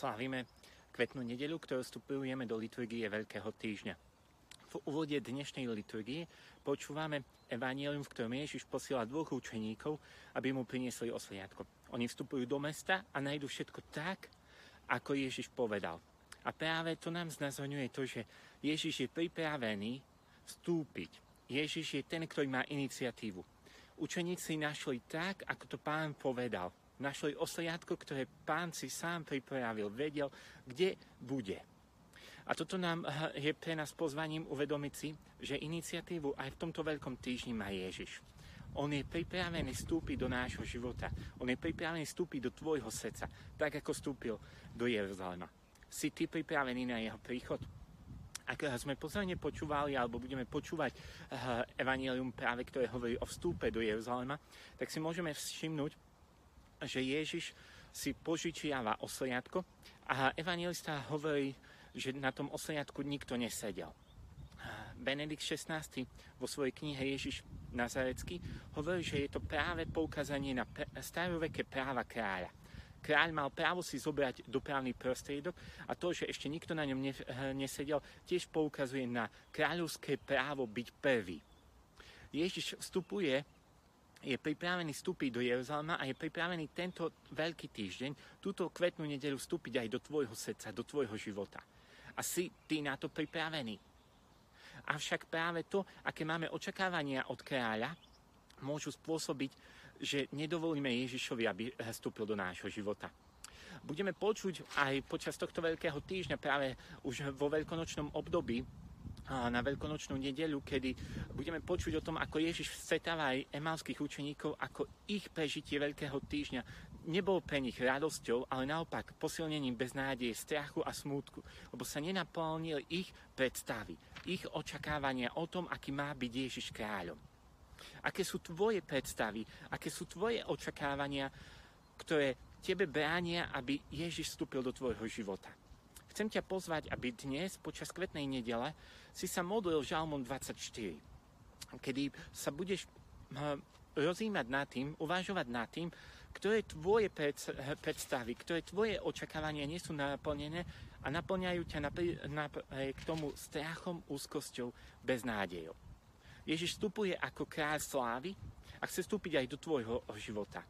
Slávime kvetnú nedelu, ktorú vstupujeme do liturgie Veľkého týždňa. V úvode dnešnej liturgie počúvame evanílium, v ktorom Ježiš posiela dvoch učeníkov, aby mu priniesli osliadko. Oni vstupujú do mesta a nájdu všetko tak, ako Ježiš povedal. A práve to nám znázorňuje to, že Ježiš je pripravený vstúpiť. Ježiš je ten, ktorý má iniciatívu. Učeníci našli tak, ako to pán povedal našli osliadko, ktoré pán si sám pripravil, vedel, kde bude. A toto nám eh, je pre nás pozvaním uvedomiť si, že iniciatívu aj v tomto veľkom týždni má Ježiš. On je pripravený vstúpiť do nášho života. On je pripravený vstúpiť do tvojho srdca, tak ako vstúpil do Jeruzalema. Si ty pripravený na jeho príchod? Ak sme pozorne počúvali, alebo budeme počúvať uh, evanelium práve, ktoré hovorí o vstúpe do Jeruzalema, tak si môžeme všimnúť, že Ježiš si požičiava osliadko a evangelista hovorí, že na tom osliadku nikto nesedel. Benedikt XVI vo svojej knihe Ježiš Nazarecký hovorí, že je to práve poukázanie na staroveké práva kráľa. Kráľ mal právo si zobrať dopravný prostriedok a to, že ešte nikto na ňom nesedel, tiež poukazuje na kráľovské právo byť prvý. Ježiš vstupuje je pripravený vstúpiť do Jeruzalema a je pripravený tento veľký týždeň, túto kvetnú nedelu vstúpiť aj do tvojho srdca, do tvojho života. A si ty na to pripravený. Avšak práve to, aké máme očakávania od kráľa, môžu spôsobiť, že nedovolíme Ježišovi, aby vstúpil do nášho života. Budeme počuť aj počas tohto veľkého týždňa, práve už vo veľkonočnom období, na veľkonočnú nedelu, kedy budeme počuť o tom, ako Ježiš stretáva aj emalských učeníkov, ako ich prežitie veľkého týždňa nebol pre nich radosťou, ale naopak posilnením beznádeje, strachu a smútku, lebo sa nenaplnil ich predstavy, ich očakávania o tom, aký má byť Ježiš kráľom. Aké sú tvoje predstavy, aké sú tvoje očakávania, ktoré tebe bránia, aby Ježiš vstúpil do tvojho života. Chcem ťa pozvať, aby dnes, počas kvetnej nedele, si sa modlil Žalmom 24, kedy sa budeš hm, rozímať nad tým, uvažovať nad tým, ktoré tvoje predstavy, ktoré tvoje očakávania nie sú naplnené a naplňajú ťa k tomu strachom, úzkosťou, beznádejou. Ježiš vstupuje ako kráľ slávy a chce vstúpiť aj do tvojho života.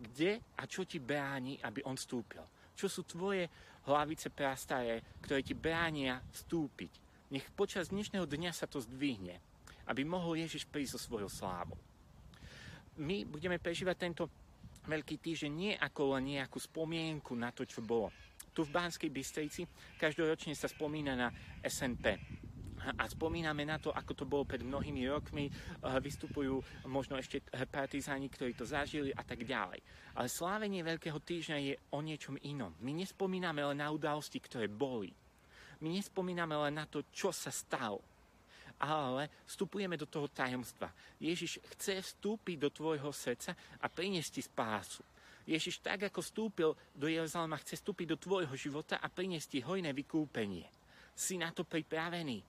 Kde a čo ti bráni, aby on vstúpil? Čo sú tvoje hlavice prastaré, ktoré ti bránia vstúpiť? Nech počas dnešného dňa sa to zdvihne, aby mohol Ježiš prísť so svojou slávou. My budeme prežívať tento veľký týždeň nie ako len nejakú spomienku na to, čo bolo. Tu v Banskej Bystrici každoročne sa spomína na SNP, a spomíname na to, ako to bolo pred mnohými rokmi, vystupujú možno ešte partizáni, ktorí to zažili a tak ďalej. Ale slávenie Veľkého týždňa je o niečom inom. My nespomíname len na udalosti, ktoré boli. My nespomíname len na to, čo sa stalo. Ale vstupujeme do toho tajomstva. Ježiš chce vstúpiť do tvojho srdca a priniesť ti spásu. Ježiš tak, ako vstúpil do Jeruzalema, chce vstúpiť do tvojho života a priniesť ti hojné vykúpenie. Si na to pripravený.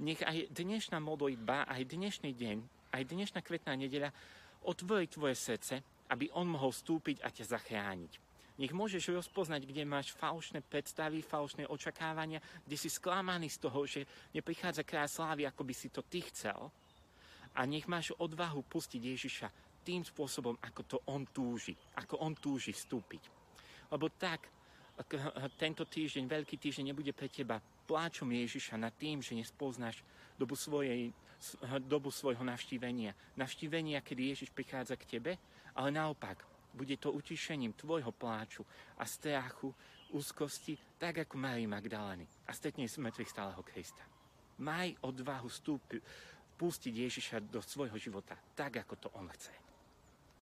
Nech aj dnešná modlitba, aj dnešný deň, aj dnešná kvetná nedeľa otvorí tvoje srdce, aby on mohol vstúpiť a ťa zachrániť. Nech môžeš rozpoznať, kde máš falošné predstavy, falošné očakávania, kde si sklamaný z toho, že neprichádza kráľ slávy, ako by si to ty chcel. A nech máš odvahu pustiť Ježiša tým spôsobom, ako to on túži, ako on túži vstúpiť. Lebo tak, tento týždeň, veľký týždeň nebude pre teba pláčom Ježiša nad tým, že nespoznáš dobu, svojej, dobu svojho navštívenia. Navštívenia, kedy Ježiš prichádza k tebe, ale naopak, bude to utišením tvojho pláču a strachu, úzkosti, tak ako Marii Magdaleny a stretne z mŕtvych stáleho Krista. Maj odvahu vstúpiť, pustiť Ježiša do svojho života, tak ako to on chce.